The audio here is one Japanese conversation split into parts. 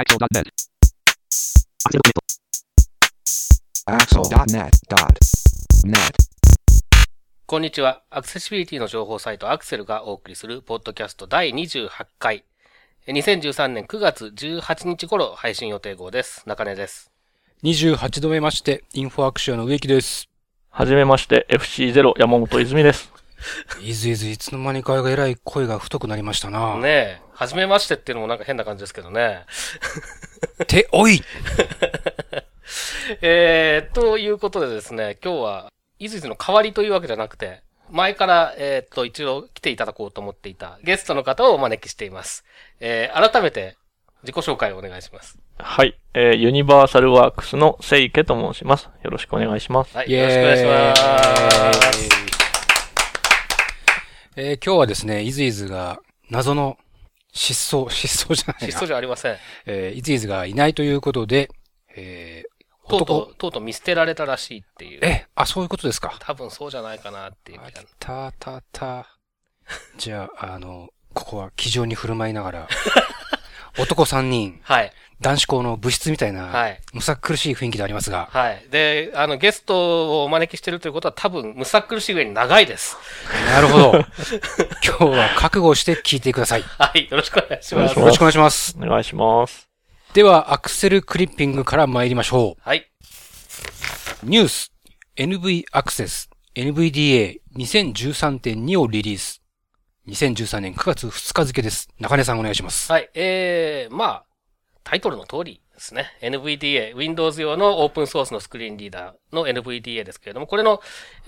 Axel.net. Axel.net.net. こんにちは。アクセシビリティの情報サイトアクセルがお送りするポッドキャスト第28回。2013年9月18日頃配信予定号です。中根です。28度目まして、インフォアクションの植木です。はじめまして、FC0 山本泉です。いずいずいつの間にかえらい声が太くなりましたな。ねえ、はじめましてっていうのもなんか変な感じですけどね。て、おい えー、ということでですね、今日は、いずいずの代わりというわけじゃなくて、前から、えー、と、一度来ていただこうと思っていたゲストの方をお招きしています。えー、改めて自己紹介をお願いします。はい、えー、ユニバーサルワークスのセイケと申します。よろしくお願いします。はい、よろしくお願いします。えー今日はですね、イズイズが謎の失踪、失踪じゃないな。失踪じゃありません。えーイズイズがいないということで、えーとうと男う、とうとう見捨てられたらしいっていう。え、あ、そういうことですか。多分そうじゃないかなっていう。たたた。じゃあ、あの、ここは気丈に振る舞いながら、男3人、はい。男子校の部室みたいな、はい。むさ苦しい雰囲気でありますが、はい。で、あの、ゲストをお招きしてるということは多分、むさ苦しい上に長いです。なるほど。今日は覚悟して聞いてください。よはい。よろしくお願いします。ろしくお願いします。お願いします。では、アクセルクリッピングから参りましょはい。う。ニュース、NV アクセス、NVDA2013.2 をリリース。2013年9月2日付です。中根さんお願いします。はい。えー、まあ、タイトルの通りですね。NVDA、Windows 用のオープンソースのスクリーンリーダーの NVDA ですけれども、これの、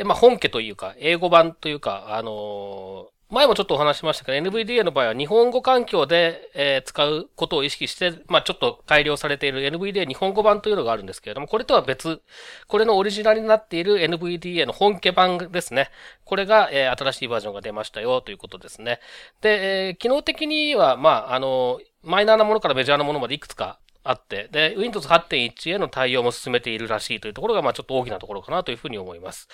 まあ、本家というか、英語版というか、あの前もちょっとお話しましたけど、NVDA の場合は日本語環境で、えー使うことを意識して、まあ、ちょっと改良されている NVDA 日本語版というのがあるんですけれども、これとは別、これのオリジナルになっている NVDA の本家版ですね。これが、えー新しいバージョンが出ましたよということですね。で、えー機能的には、まあ、あの、マイナーなものからメジャーなものまでいくつかあって、で、Windows 8.1への対応も進めているらしいというところが、まあ、ちょっと大きなところかなというふうに思います。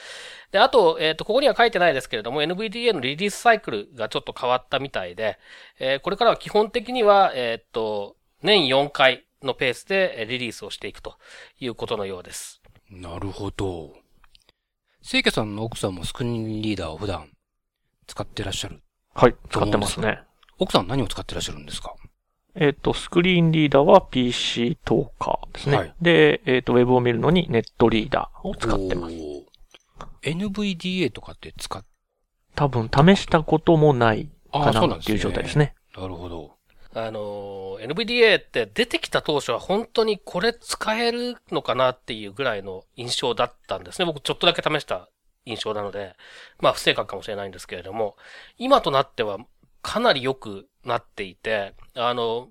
で、あと、えっ、と、ここには書いてないですけれども、NVDA のリリースサイクルがちょっと変わったみたいで、えーこれからは基本的には、えっ、と、年4回のペースでえーリリースをしていくということのようです。なるほど。聖家さんの奥さんもスクリーンリーダーを普段使ってらっしゃる。はい、使ってますね。奥さん何を使ってらっしゃるんですか？えっ、と、スクリーンリーダーは PC トーカーですね。はいで、えっ、と、ウェブを見るのにネットリーダーを使ってます。NVDA とかって使っ、多分、試したこともないあかあ、そうなっていう状態ですね。なるほど。あの、NVDA って出てきた当初は本当にこれ使えるのかなっていうぐらいの印象だったんですね。僕ちょっとだけ試した印象なので、まあ不正確かもしれないんですけれども、今となってはかなり良くなっていて、あの、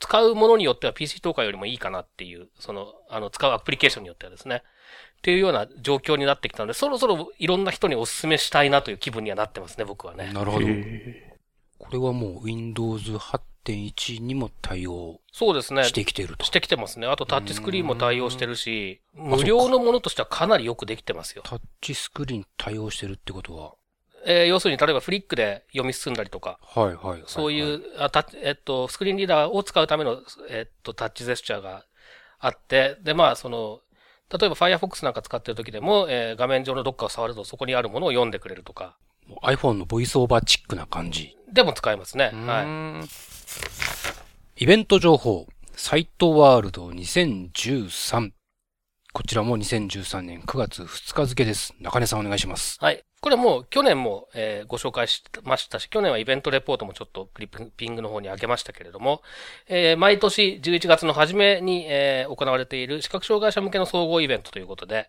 使うものによっては PC トーカーよりもいいかなっていう、その、あの、使うアプリケーションによってはですね。っていうような状況になってきたので、そろそろいろんな人にお勧めしたいなという気分にはなってますね、僕はね。なるほど。へこれはもう Windows 8.1にも対応そうですね。してきていると。してきてますね。あとタッチスクリーンも対応してるし、ん無料のものとしてはかなりよくできてますよ。タッチスクリーン対応してるってことは、えー要するに例えばフリックで読み進んだりとか、はいはいはい。そういう、あタッチえっと、スクリーンリーダーを使うための、えっと、タッチジェスチャーがあって、で、まあ、その、例えば Firefox なんか使ってる時でも、えー画面上のどっかを触るとそこにあるものを読んでくれるとか、iPhone のボイスオーバーチックな感じ。でも使えますね。はい。はい。イベント情報、サイトワールド2013。こちらも2013年9月2日付です。中根さんお願いします。はい。これもう去年も、えーご紹介しましたし、去年はイベントレポートもちょっとクリッピングの方に上げましたけれども、えー毎年11月の初めに、えー行われている視覚障害者向けの総合イベントということで、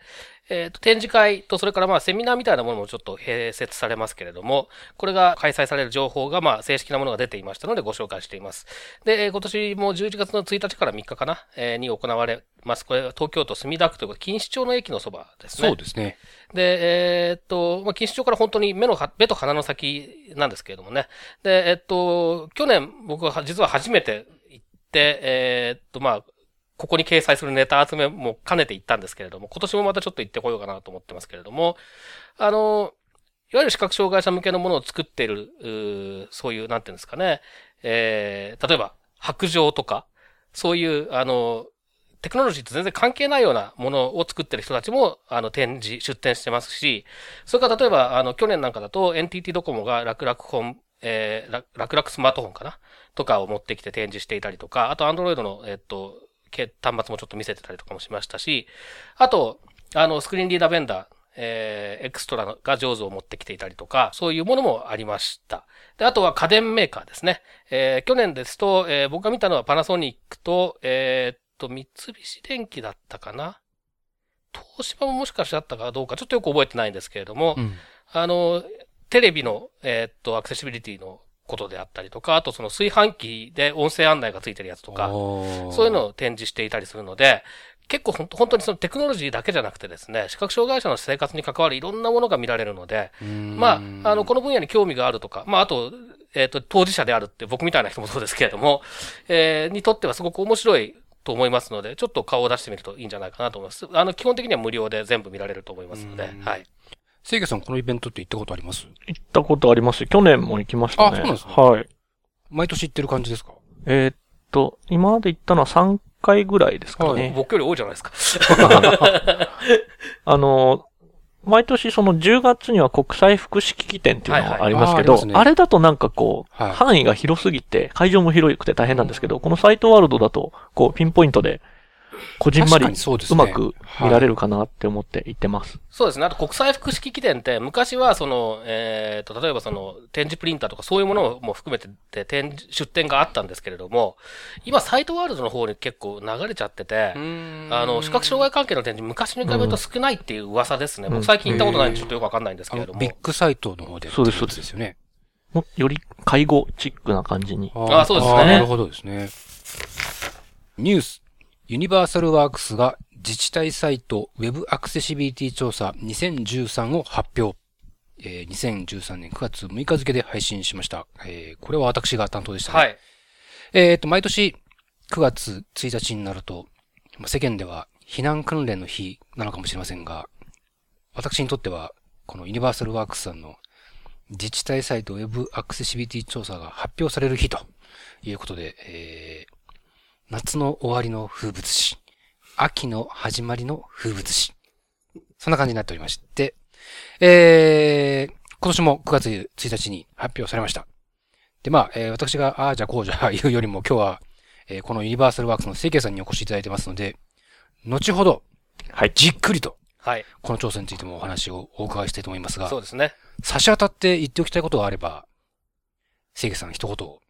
えーと展示会とそれからまあセミナーみたいなものもちょっと併設されますけれども、これが開催される情報がまあ正式なものが出ていましたのでご紹介しています。で、えー今年も11月の1日から3日かな、えーに行われます。これは東京都墨田区ということで、錦糸町の駅のそばですね。そうですね。で、えーっと、まあ、錦糸町から本当に目の、目と鼻の先なんですけれどもね。で、えっと、去年僕は実は初めて行って、えーっと、まあ、ここに掲載するネタ集めも兼ねて行ったんですけれども、今年もまたちょっと行ってこようかなと思ってますけれども、あの、いわゆる視覚障害者向けのものを作っている、うそういう、なんていうんですかね、えー、例えば、白状とか、そういう、あの、テクノロジーと全然関係ないようなものを作ってる人たちも、あの、展示、出展してますし、それから例えば、あの、去年なんかだと NTT ドコモが楽々本、えー、楽々スマートフォンかな？とかを持ってきて展示していたりとか、あと Android の、えっと、端末もちょっと見せてたりとかもしましたし、あと、あの、スクリーンリーダーベンダー、えー、エクストラが上手を持ってきていたりとか、そういうものもありました。で、あとは家電メーカーですね。えー、去年ですと、えー、僕が見たのはパナソニックと、えー、と、三菱電機だったかな？東芝ももしかしてあったかどうか、ちょっとよく覚えてないんですけれども、うん、あの、テレビの、えー、っと、アクセシビリティのことであったりとか、あとその炊飯器で音声案内がついてるやつとか、そういうのを展示していたりするので、結構本当にそのテクノロジーだけじゃなくてですね、視覚障害者の生活に関わるいろんなものが見られるので、まあ、あの、この分野に興味があるとか、まあ、あと、えっ、ー、と、当事者であるって僕みたいな人もそうですけれども、えー、にとってはすごく面白いと思いますので、ちょっと顔を出してみるといいんじゃないかなと思います。あの、基本的には無料で全部見られると思いますので、はい。せいげさん、このイベントって行ったことあります？行ったことあります。去年も行きましたね。あ、そうなんですかはい。毎年行ってる感じですか？えー、っと、今まで行ったのは3回ぐらいですかね。はい、僕より多いじゃないですか。あの、毎年その10月には国際福祉機器展っていうのがありますけど、はいはいああね、あれだとなんかこう、はい、範囲が広すぎて、会場も広くて大変なんですけど、このサイトワールドだと、こう、ピンポイントでこじんまりうまく見られるかなって思って言ってます。そうですね。あと国際複式機展って昔はその、えっ、ー、と、例えばその展示プリンターとかそういうものも含めて展出展があったんですけれども、今サイトワールドの方に結構流れちゃってて、あの、視覚障害関係の展示昔に比べると少ないっていう噂ですね。僕最近行ったことないんでちょっとよくわかんないんですけれども。ビッグサイトの方で。そうです、そうですよね。もより介護チックな感じに。ああ、そうですね。なるほどですね。ニュースユニバーサルワークスが自治体サイト Web アクセシビリティ調査2013を発表。えー、2013年9月6日付で配信しました。えー、これは私が担当でしたね。はい。えっ、と、毎年9月1日になると、世間では避難訓練の日なのかもしれませんが、私にとっては、このユニバーサルワークスさんの自治体サイト Web アクセシビリティ調査が発表される日ということで、えー、夏の終わりの風物詩、秋の始まりの風物詩。そんな感じになっておりまして、えー、今年も9月1日に発表されました。で、まあ、えー、私が、ああ、じゃあこうじゃ言うよりも今日は、えー、このユニバーサルワークスの清家さんにお越しいただいてますので、後ほど、はい、じっくりと、はい。この調査についてもお話をお伺いしたいと思いますが、そうですね。差し当たって言っておきたいことがあれば、清家さん一言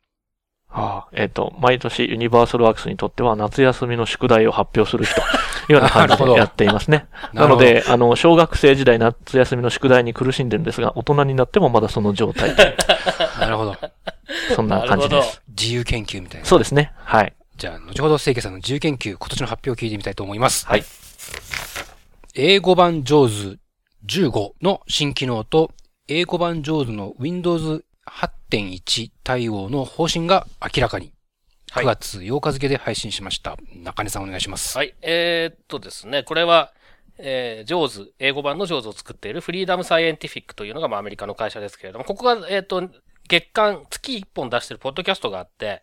ああ、えっ、ー、と、毎年ユニバーサルワークスにとっては夏休みの宿題を発表する日というような感じでやっていますね。なので、あの、小学生時代夏休みの宿題に苦しんでるんですが、大人になってもまだその状態で。なるほど。そんな感じです。自由研究みたいな。そうですね。はい。じゃあ、後ほど清家さんの自由研究、今年の発表を聞いてみたいと思います。はい。英語版上手15の新機能と、英語版上手の Windows 8.1対応の方針が明らかに。9月8日付で配信しました。中根さんお願いします。はい。えー、っとですね、これは、えー、ジョーズ、英語版のジョーズを作っているフリーダムサイエンティフィックというのが、まあ、アメリカの会社ですけれども、ここが、えー、っと、月間、月1本出してるポッドキャストがあって、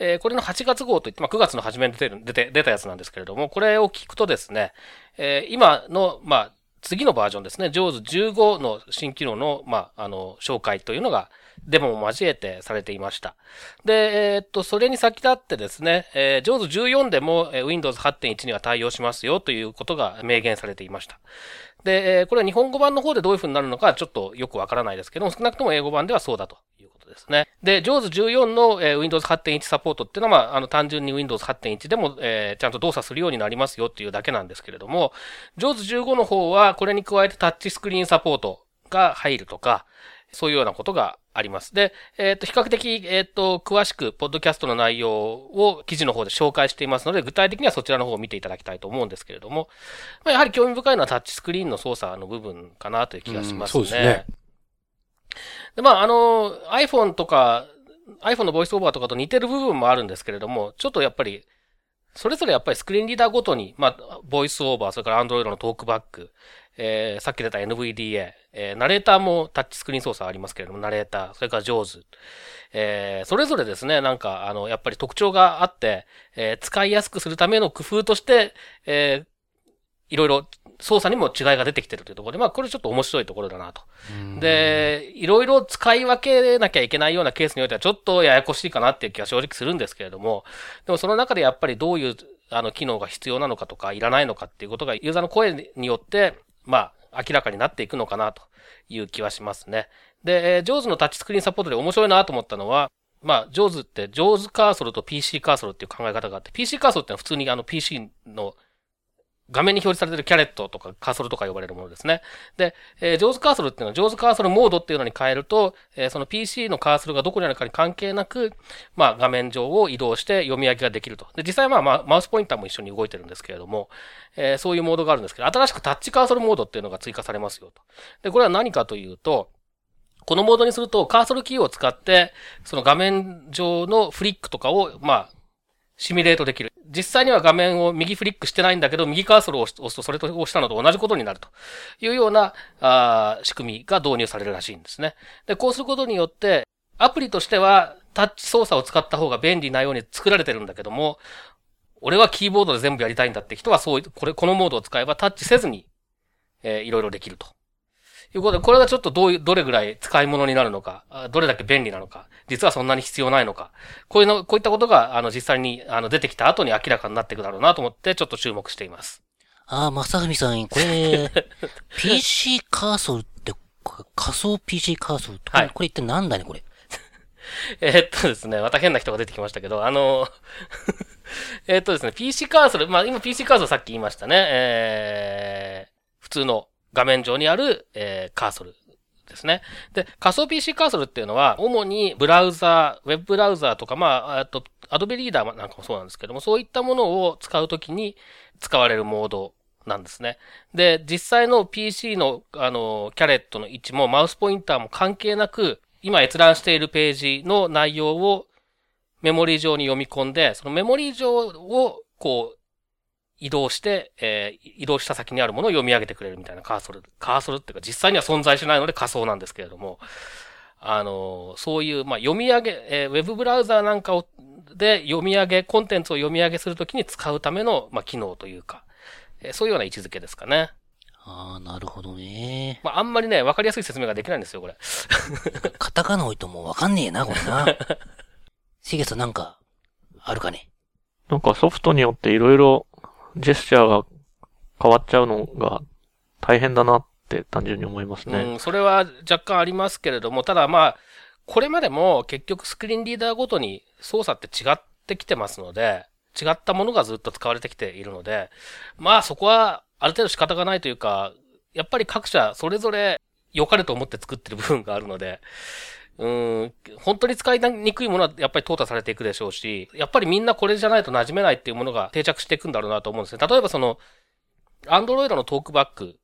えー、これの8月号といって、まあ、9月の初めに出てる、出て、出たやつなんですけれども、これを聞くとですね、えー、今の、まあ、次のバージョンですね、ジョーズ15の新機能の、まあ、あの、紹介というのが、デモも交えてされていました。で、えー、っと、それに先立ってですね、えー、JAWS 14でも、Windows 8.1には対応しますよということが明言されていました。で、えー、これは日本語版の方でどういう風になるのかちょっとよくわからないですけども、少なくとも英語版ではそうだということですね。で、JAWS 14の、えー、Windows 8.1サポートっていうのは、まあ、あの、単純に Windows 8.1でも、えー、ちゃんと動作するようになりますよっていうだけなんですけれども、JAWS 15の方は、これに加えてタッチスクリーンサポートが入るとか、そういうようなことがあります。で、えっ、ー、と、比較的、えっ、ー、と、詳しく、ポッドキャストの内容を記事の方で紹介していますので、具体的にはそちらの方を見ていただきたいと思うんですけれども、まあ、やはり興味深いのはタッチスクリーンの操作の部分かなという気がしますね。そうですね。で、まあ、あの、iPhone とか、iPhone のボイスオーバーとかと似てる部分もあるんですけれども、ちょっとやっぱり、それぞれやっぱりスクリーンリーダーごとに、まあ、ボイスオーバー、それから Android のトークバック、えー、さっき出た NVDA、えー、ナレーターもタッチスクリーン操作ありますけれども、ナレーター、それからジョーズ、えー、それぞれですね、なんか、あの、やっぱり特徴があって、えー、使いやすくするための工夫として、えー、いろいろ操作にも違いが出てきてるというところで、まあ、これちょっと面白いところだなと。で、いろいろ使い分けなきゃいけないようなケースにおいては、ちょっとややこしいかなっていう気は正直するんですけれども、でもその中でやっぱりどういう、あの、機能が必要なのかとか、いらないのかっていうことが、ユーザーの声によって、まあ、明らかになっていくのかなという気はしますね。で、えー、JAWS のタッチスクリーンサポートで面白いなと思ったのは、まあ、JAWS って JAWS カーソルと PC カーソルっていう考え方があって、PC カーソルってのは普通にあの PC の画面に表示されてるキャレットとかカーソルとか呼ばれるものですね。で、えー、ジョーズカーソルっていうのは、ジョーズカーソルモードっていうのに変えると、えー、その PC のカーソルがどこにあるかに関係なく、まあ画面上を移動して読み上げができると。で、実際はまあマウスポインターも一緒に動いてるんですけれども、えー、そういうモードがあるんですけど、新しくタッチカーソルモードっていうのが追加されますよと。で、これは何かというと、このモードにするとカーソルキーを使って、その画面上のフリックとかを、まあ、シミュレートできる。実際には画面を右フリックしてないんだけど、右カーソルを押すとそれと押したのと同じことになるというようなあ仕組みが導入されるらしいんですね。で、こうすることによって、アプリとしてはタッチ操作を使った方が便利なように作られてるんだけども、俺はキーボードで全部やりたいんだって人はそう、これ、このモードを使えばタッチせずに、えー、いろいろできると。いうことで、これがちょっとどういう、どれぐらい使い物になるのか、どれだけ便利なのか、実はそんなに必要ないのか、こういうの、こういったことが、あの、実際に、あの、出てきた後に明らかになっていくだろうなと思って、ちょっと注目しています。ああ、まさふみさん、これ、PC カーソルって、仮想 PC カーソルって、はい、これ一体何だね、これ。えっとですね、また変な人が出てきましたけど、あの えっとですね、PC カーソル、まあ今 PC カーソルさっき言いましたね、えー、普通の画面上にある、えー、カーソルですね。で、仮想 PC カーソルっていうのは、主にブラウザー、ウェブブラウザーとか、まあ、あと、アドベリーダーなんかもそうなんですけども、そういったものを使うときに使われるモードなんですね。で、実際の PC の、あの、キャレットの位置もマウスポインターも関係なく、今閲覧しているページの内容をメモリー上に読み込んで、そのメモリー上を、こう、移動して、えー、移動した先にあるものを読み上げてくれるみたいなカーソル。カーソルっていうか実際には存在しないので仮想なんですけれども、あの、そういう、まあ、読み上げ、えー、ウェブブラウザーなんかを、で読み上げ、コンテンツを読み上げするときに使うための、まあ、機能というか、えー、そういうような位置づけですかね。ああ、なるほどね。まあ、あんまりね、わかりやすい説明ができないんですよ、これ。カタカナ置いともわかんねえな、これな。シゲさんなんか、あるかね？なんかソフトによっていろいろジェスチャーが変わっちゃうのが大変だなって単純に思いますね。うん、それは若干ありますけれども、ただまあ、これまでも結局スクリーンリーダーごとに操作って違ってきてますので、違ったものがずっと使われてきているので、まあそこはある程度仕方がないというか、やっぱり各社それぞれ良かれと思って作ってる部分があるので、うん、本当に使いにくいものはやっぱり淘汰されていくでしょうし、やっぱりみんなこれじゃないと馴染めないっていうものが定着していくんだろうなと思うんですね。例えばその、アンドロイドのトークバックっ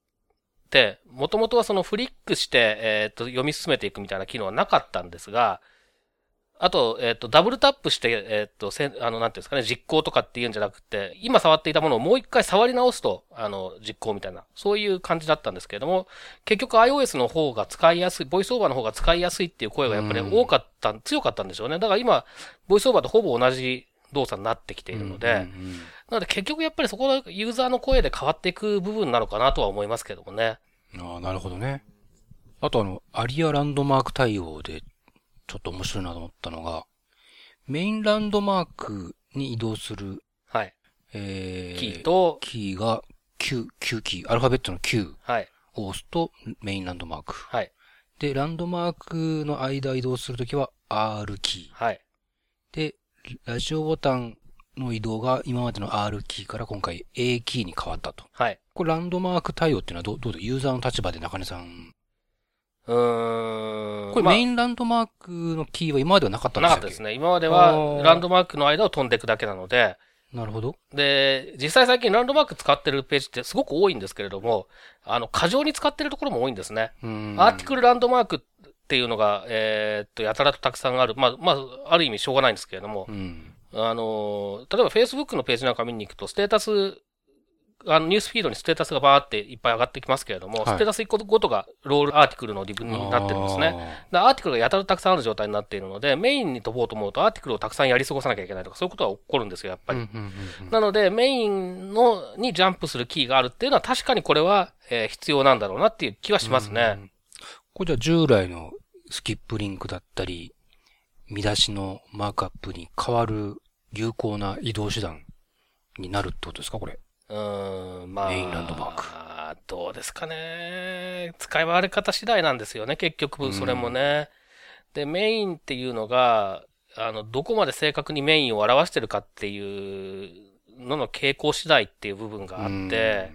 て、もともとはそのフリックして、えっ、ー、と、読み進めていくみたいな機能はなかったんですが、あと、えっ、ー、と、ダブルタップして、えっ、ー、と、せあの、なんていうんですかね、実行とかっていうんじゃなくて、今触っていたものをもう一回触り直すと、あの、実行みたいな、そういう感じだったんですけれども、結局 iOS の方が使いやすい、ボイスオーバーの方が使いやすいっていう声がやっぱり多かった、強かったんでしょうね。だから今、ボイスオーバーとほぼ同じ動作になってきているので、なので結局やっぱりそこがユーザーの声で変わっていく部分なのかなとは思いますけどもね。ああ、なるほどね。あとあの、アリアランドマーク対応で、ちょっと面白いなと思ったのが、メインランドマークに移動する、はい。えー、キーと、キーが Q、Q キー、アルファベットの Q を押すとメインランドマーク。はい。で、ランドマークの間移動するときは R キー。はい。で、ラジオボタンの移動が今までの R キーから今回 A キーに変わったと。はい。これランドマーク対応っていうのはどう、どうでユーザーの立場で中根さんうーん。これメインランドマークのキーは今まではなかったんですかなかったですね。今まではランドマークの間を飛んでいくだけなので。なるほど。で、実際最近ランドマーク使ってるページってすごく多いんですけれども、あの、過剰に使ってるところも多いんですね。アーティクルランドマークっていうのが、えー、っと、やたらとたくさんある。まあ、まあ、ある意味しょうがないんですけれども、あの、例えば Facebook のページなんか見に行くと、ステータスあの、ニュースフィードにステータスがバーっていっぱい上がってきますけれども、はい、ステータス1個ごとがロールアーティクルのリブになってるんですね。アーティクルがやたらたくさんある状態になっているので、メインに飛ぼうと思うとアーティクルをたくさんやり過ごさなきゃいけないとか、そういうことは起こるんですよ、やっぱり。なので、メインのにジャンプするキーがあるっていうのは確かにこれは、えー、必要なんだろうなっていう気はしますね。これじゃ従来のスキップリンクだったり、見出しのマークアップに変わる有効な移動手段になるってことですか、これ。うん、まあ。メインランドマーク。どうですかね。使い回り方次第なんですよね、結局、それもね。で、メインっていうのが、あの、どこまで正確にメインを表してるかっていうのの傾向次第っていう部分があって、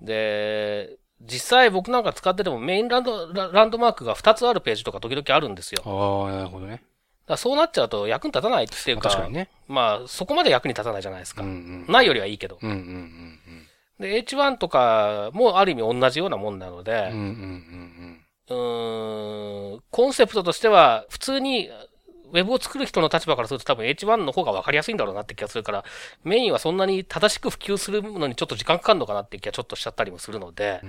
で、実際僕なんか使っててもメインランド、ランドマークが2つあるページとか時々あるんですよ。ああ、なるほどね。だそうなっちゃうと役に立たないっていうか、確かにね。まあ、そこまで役に立たないじゃないですか。うんうん、ないよりはいいけど。うんうんうん、で、H1 とかもある意味同じようなもんなので、うんうんうん、うん、コンセプトとしては、普通に、ウェブを作る人の立場からすると多分 H1 の方が分かりやすいんだろうなって気がするから、メインはそんなに正しく普及するのにちょっと時間かかるのかなって気がちょっとしちゃったりもするので、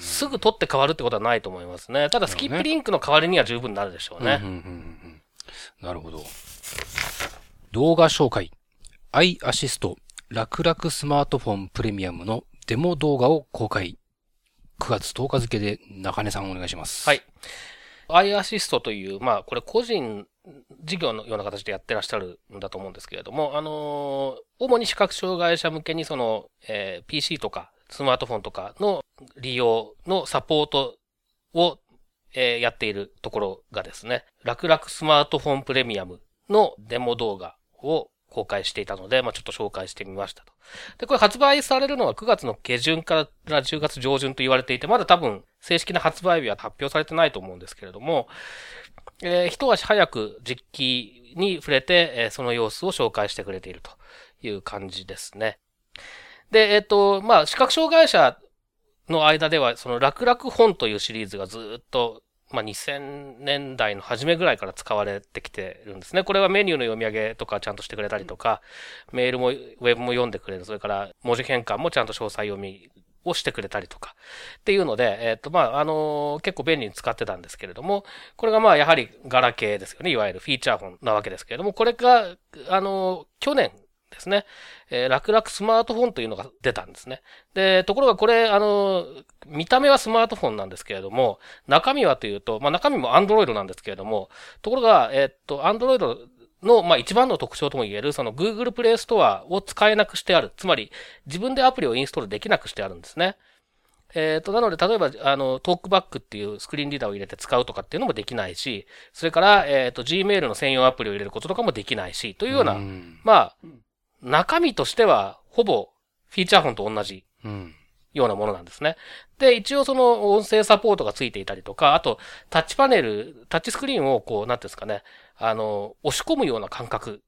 すぐ取って変わるってことはないと思いますね。ただスキップリンクの代わりには十分になるでしょうね。なるほど。動画紹介。i アシスト楽々スマートフォンプレミアムのデモ動画を公開。9月10日付で中根さんお願いします。はい。i アシストという、まあ、これ個人事業のような形でやってらっしゃるんだと思うんですけれども、あのー、主に視覚障害者向けにその、えー、PC とかスマートフォンとかの利用のサポートを、えー、やっているところがですね、楽々スマートフォンプレミアムのデモ動画を公開していたので、まあ、ちょっと紹介してみましたと。で、これ発売されるのは9月の下旬から10月上旬と言われていて、まだ多分正式な発売日は発表されてないと思うんですけれども、えー、一足早く実機に触れて、えー、その様子を紹介してくれているという感じですね。で、えっ、ー、と、まあ、視覚障害者の間では、その楽々本というシリーズがずっとまあ、2000年代の初めぐらいから使われてきてるんですね。これはメニューの読み上げとかちゃんとしてくれたりとか、メールも、ウェブも読んでくれる。それから文字変換もちゃんと詳細読みをしてくれたりとか。っていうので、えっ、ー、と、まあ、あのー、結構便利に使ってたんですけれども、これがまあ、やはりガラケーですよね。いわゆるフィーチャーフォンなわけですけれども、これが、あのー、去年ですね。えー、楽々スマートフォンというのが出たんですね。で、ところがこれ、あの、見た目はスマートフォンなんですけれども、中身はというと、まあ中身も Android なんですけれども、ところが、えー、っと、Android の、まあ、一番の特徴とも言える、その Google Play Store を使えなくしてある。つまり、自分でアプリをインストールできなくしてあるんですね。えっ、ー、と、なので、例えば、あの、トークバックっていうスクリーンリーダーを入れて使うとかっていうのもできないし、それから、えっ、ー、と、Gmail の専用アプリを入れることとかもできないし、というような、うまあ、中身としては、ほぼ、フィーチャーフォンと同じ、ようなものなんですね。で、一応その音声サポートがついていたりとか、あと、タッチパネル、タッチスクリーンをこう、なんていうんですかね、あの、押し込むような感覚、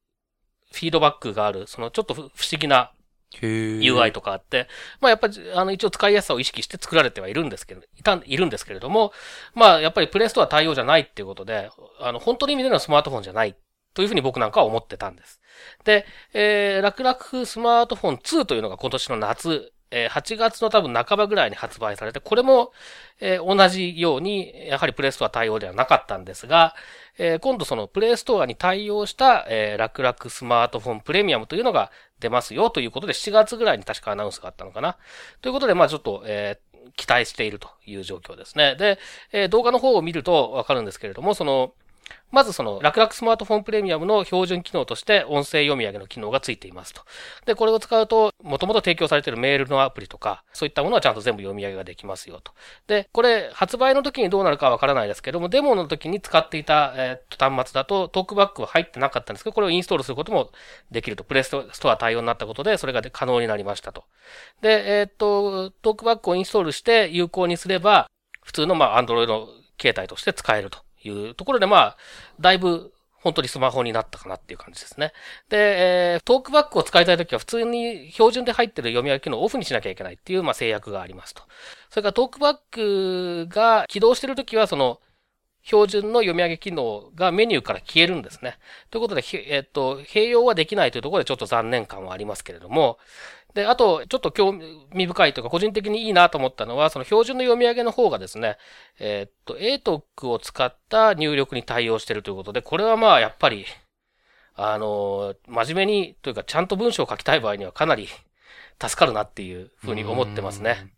フィードバックがある、そのちょっと不思議な UI とかあって、まあやっぱり、あの、一応使いやすさを意識して作られてはいるんですけど、いた、いるんですけれども、まあやっぱりプレイストア対応じゃないっていうことで、あの、本当に意味でのスマートフォンじゃないというふうに僕なんかは思ってたんです。で、えー、楽々スマートフォン2というのが今年の夏、えー、8月の多分半ばぐらいに発売されて、これも、えー、同じように、やはりプレイストア対応ではなかったんですが、えー、今度そのプレイストアに対応した、えー、楽々スマートフォンプレミアムというのが出ますよということで、7月ぐらいに確かアナウンスがあったのかな。ということで、まあちょっと、えー、期待しているという状況ですね。で、えー、動画の方を見るとわかるんですけれども、その、まずその、楽々スマートフォンプレミアムの標準機能として音声読み上げの機能がついていますと。で、これを使うと、もともと提供されているメールのアプリとか、そういったものはちゃんと全部読み上げができますよと。で、これ、発売の時にどうなるかわからないですけども、デモの時に使っていた、えー、端末だとトークバックは入ってなかったんですけど、これをインストールすることもできると。プレストア対応になったことで、それが可能になりましたと。で、えー、っと、トークバックをインストールして有効にすれば、普通のまあ、Android 携帯として使えるというところで、まあ、だいぶ本当にスマホになったかなっていう感じですね。で、えー、トークバックを使いたいときは普通に標準で入ってる読み上げ機能をオフにしなきゃいけないっていう、まあ、制約がありますと。それからトークバックが起動してるときは、その、標準の読み上げ機能がメニューから消えるんですね。ということで、えっ、と、併用はできないというところでちょっと残念感はありますけれども、で、あと、ちょっと興味深いというか、個人的にいいなと思ったのは、その標準の読み上げの方がですね、えっ、と、ATOC を使った入力に対応しているということで、これはまあ、やっぱり、あの、真面目に、というか、ちゃんと文章を書きたい場合にはかなり助かるなっていうふうに思ってますね。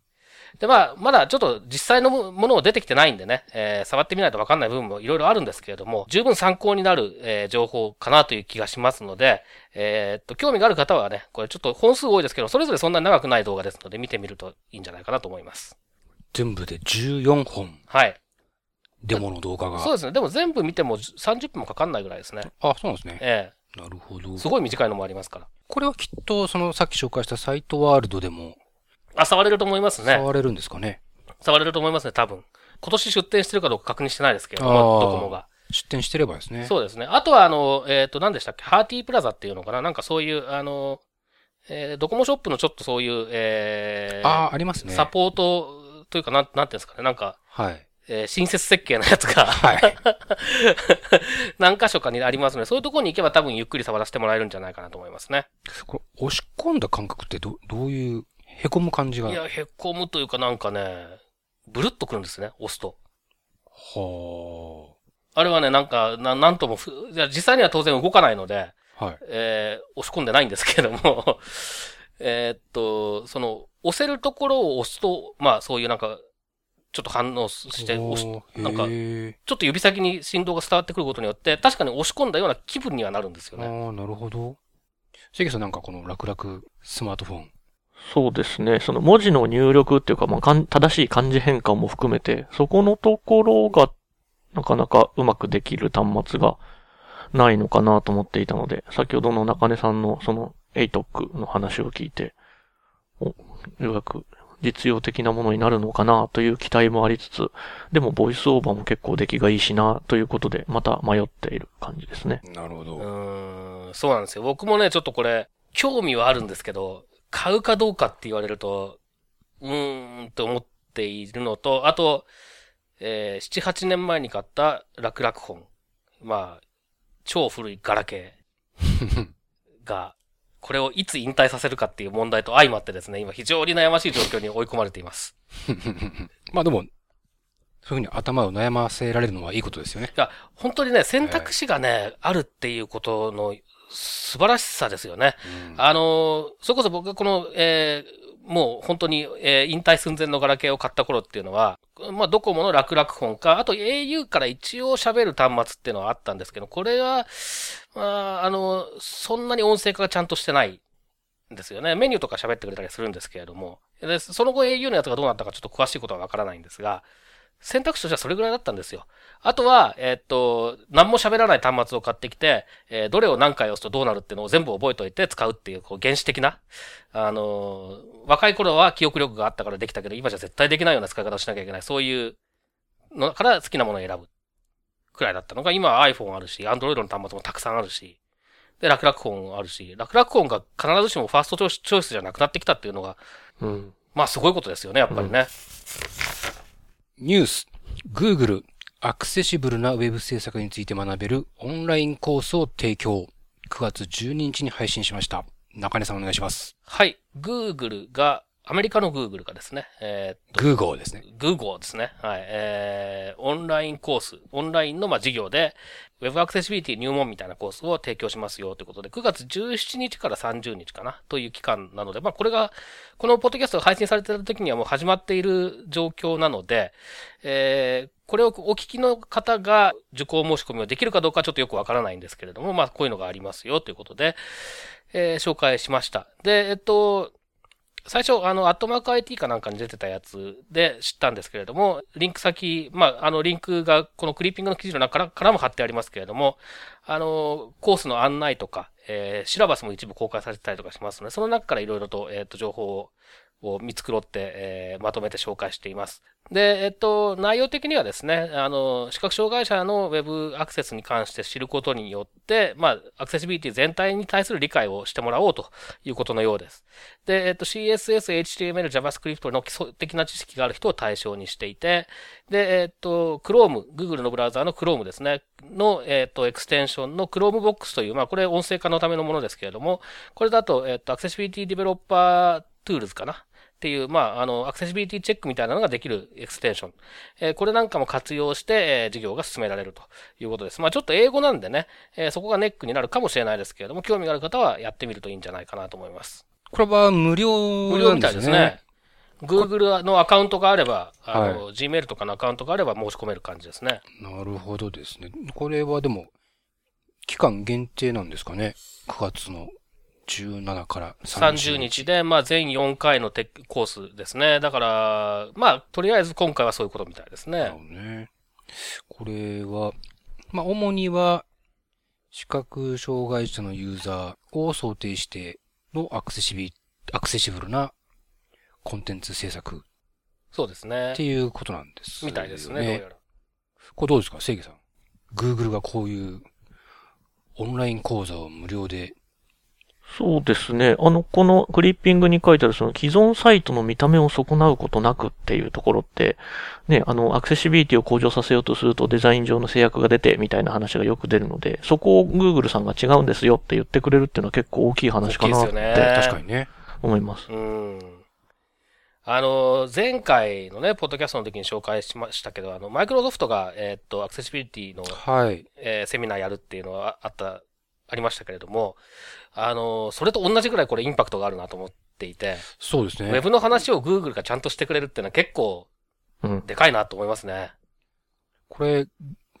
で、まあ、まだちょっと実際のものを出てきてないんでね、えー、触ってみないとわかんない部分もいろいろあるんですけれども、十分参考になる、えー、情報かなという気がしますので、えー、っと、興味がある方はね、これちょっと本数多いですけど、それぞれそんなに長くない動画ですので、見てみるといいんじゃないかなと思います。全部で14本。はい。デモの動画が。そうですね。でも全部見ても30分もかかんないぐらいですね。あ、そうなんですね。ええ。なるほど。すごい短いのもありますから。これはきっと、そのさっき紹介したサイトワールドでも。あ、触れると思いますね。触れるんですかね。触れると思いますね、多分。今年出店してるかどうか確認してないですけども、ドコモが。出店してればですね。そうですね。あとは、あの、えっ、ー、と、何でしたっけ？ハーティープラザっていうのかな？なんかそういう、あの、えー、ドコモショップのちょっとそういう、えー、ああ、ありますね。サポートというか、なん、なんていうんですかね？なんか、はい。えー、親切設計のやつが、はい。何箇所かにありますので、そういうところに行けば多分ゆっくり触らせてもらえるんじゃないかなと思いますね。これ、押し込んだ感覚ってど、どういう、凹む感じがいや、凹むというかなんかね、ブルッとくるんですね、押すと。はあ。あれはね、なんか、ななんともいや、実際には当然動かないので、はい。えー、押し込んでないんですけれども えっと、その、押せるところを押すと、まあそういうなんか、ちょっと反応して押し、なんか、ちょっと指先に振動が伝わってくることによって、確かに押し込んだような気分にはなるんですよね。ああ、なるほど。関さんなんかこの楽々スマートフォン、そうですね。その文字の入力っていうか、まあ、正しい漢字変換も含めて、そこのところが、なかなかうまくできる端末がないのかなと思っていたので、先ほどの中根さんのその ATOC の話を聞いて、お、ようやく実用的なものになるのかなという期待もありつつ、でもボイスオーバーも結構出来がいいしなということで、また迷っている感じですね。なるほど。うん、そうなんですよ。僕もね、ちょっとこれ、興味はあるんですけど、買うかどうかって言われると、うーんって思っているのと、あと、えー、7、8年前に買った楽々本。まあ、超古いガラケー が、これをいつ引退させるかっていう問題と相まってですね、今非常に悩ましい状況に追い込まれています。まあでも、そういうふうに頭を悩ませられるのはいいことですよね。いや、本当にね、選択肢がね、あるっていうことの素晴らしさですよね。うん、あの、それこそ僕がこの、えー、もう本当に、えー、引退寸前のガラケーを買った頃っていうのは、まあ、ドコモの楽々本か、あと au から一応喋る端末っていうのはあったんですけど、これは、まあ、あの、そんなに音声化がちゃんとしてないんですよね。メニューとか喋ってくれたりするんですけれども、でその後 au のやつがどうなったかちょっと詳しいことはわからないんですが、選択肢としてはそれぐらいだったんですよ。あとは、えー、っと、何も喋らない端末を買ってきて、えー、どれを何回押すとどうなるっていうのを全部覚えておいて使うっていう、こう、原始的な、あのー、若い頃は記憶力があったからできたけど、今じゃ絶対できないような使い方をしなきゃいけない。そういうのから好きなものを選ぶ。くらいだったのが、今は iPhone あるし、Android の端末もたくさんあるし、で、楽々本あるし、楽々本が必ずしもファーストチョイスじゃなくなってきたっていうのが、うん。まあすごいことですよね、やっぱりね。うんニュース、Google、アクセシブルなウェブ制作について学べるオンラインコースを提供。9月12日に配信しました。中根さんお願いします。はい。Google がアメリカの Google がですね、えー、グーゴーですね。グーゴーですね。はい。えー、オンラインコース、オンラインのまあ授業で、Web アクセシビリティ入門みたいなコースを提供しますよということで、9月17日から30日かなという期間なので、まあこれが、このポッドキャストが配信されている時にはもう始まっている状況なので、えー、これをお聞きの方が受講申し込みをできるかどうかちょっとよくわからないんですけれども、まあこういうのがありますよということで、えー、紹介しました。で、えっと、最初、あの、アットマーク IT かなんかに出てたやつで知ったんですけれども、リンク先、まあ、あの、リンクがこのクリーピングの記事の中からも貼ってありますけれども、あの、コースの案内とか、えー、シラバスも一部公開されてたりとかしますので、その中からいろいろと、えっ、ー、と、情報をを見繕って、えー、まとめて紹介しています。で、えっと、内容的にはですね、あの、視覚障害者の Web アクセスに関して知ることによって、まあ、アクセシビリティ全体に対する理解をしてもらおうということのようです。で、えっと、CSS、HTML、JavaScript の基礎的な知識がある人を対象にしていて、で、えっと、Chrome、Google のブラウザーの Chrome ですね、の、えっと、エクステンションの Chromebox という、まあ、これ音声化のためのものですけれども、これだと、えっと、 Accessibility Developer Tools かなっていう、まあ、あの、アクセシビリティチェックみたいなのができるエクステンション。えー、これなんかも活用して、えー、授業が進められるということです。まあ、ちょっと英語なんでね、えー、そこがネックになるかもしれないですけれども、興味がある方はやってみるといいんじゃないかなと思います。これは無料なんですね。無料みたいですね。Google のアカウントがあれば、あの、はい、Gmail とかのアカウントがあれば申し込める感じですね。なるほどですね。これはでも、期間限定なんですかね。9月の17から30日で、まあ全4回のテコースですね。だから、まあ、とりあえず今回はそういうことみたいですね。なるほどね。これは、まあ主には、視覚障害者のユーザーを想定してのアクセシビ、アクセシブルなコンテンツ制作。そうですね。っていうことなんです、ね。みたいですね、どうやら。これどうですか正義さん。Google がこういうオンライン講座を無料でそうですね。あの、このクリッピングに書いてあるその既存サイトの見た目を損なうことなくっていうところって、ね、あの、アクセシビリティを向上させようとするとデザイン上の制約が出てみたいな話がよく出るので、そこを Google さんが違うんですよって言ってくれるっていうのは結構大きい話かなって、ね、確かにね。思います。うん。あの、前回のね、ポッドキャストの時に紹介しましたけど、あの、マイクロソフトが、えー、っと、アクセシビリティの、はい。えー、セミナーやるっていうのはあった、ありましたけれども、あの、それと同じぐらいこれインパクトがあるなと思っていて。そうですね。ウェブの話を Google がちゃんとしてくれるっていうのは結構、でかいなと思いますね。うん、これ、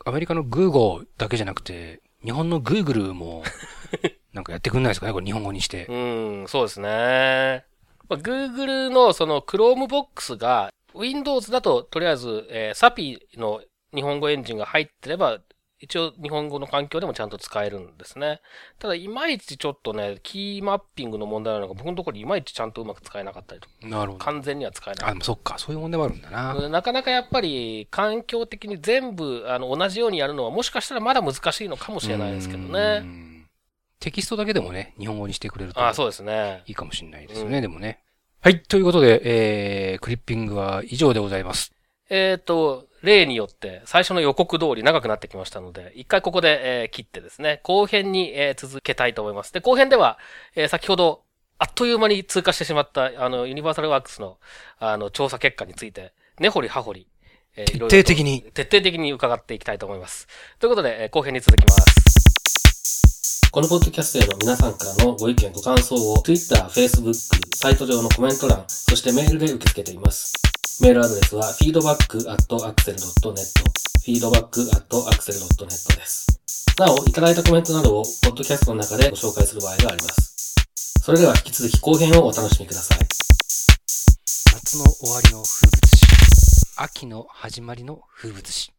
アメリカの Google だけじゃなくて、日本の Google も、なんかやってくんないですかね？これ日本語にして。うん、そうですね。まあ、Google のその Chromebox が Windows だととりあえず、えー、SAPI の日本語エンジンが入ってれば一応日本語の環境でもちゃんと使えるんですね。ただ、いまいちちょっとね、キーマッピングの問題なのか、僕のところいまいちちゃんとうまく使えなかったりとか。なるほど。完全には使えない。あ、そっか。そういう問題もあるんだな。なかなかやっぱり、環境的に全部、あの、同じようにやるのは、もしかしたらまだ難しいのかもしれないですけどね。テキストだけでもね、日本語にしてくれると。あ、そうですね。いいかもしれないですよね、うん、でもね。はい。ということで、えー、クリッピングは以上でございます。えっ、ー、と、例によって最初の予告通り長くなってきましたので、一回ここで、えー、切ってですね、後編に、えー、続けたいと思います。で、後編では、えー、先ほど、あっという間に通過してしまった、あの、ユニバーサルワークスの、あの、調査結果について、根掘り葉掘り、えー、徹底的に。徹底的に伺っていきたいと思います。ということで、えー、後編に続きます。このポッドキャストへの皆さんからのご意見ご感想を Twitter、Facebook、サイト上のコメント欄、そしてメールで受け付けています。メールアドレスは feedback.axel.net feedback.axel.net です。なお、いただいたコメントなどを、ポッドキャストの中でご紹介する場合があります。それでは引き続き後編をお楽しみください。夏の終わりの風物詩。秋の始まりの風物詩。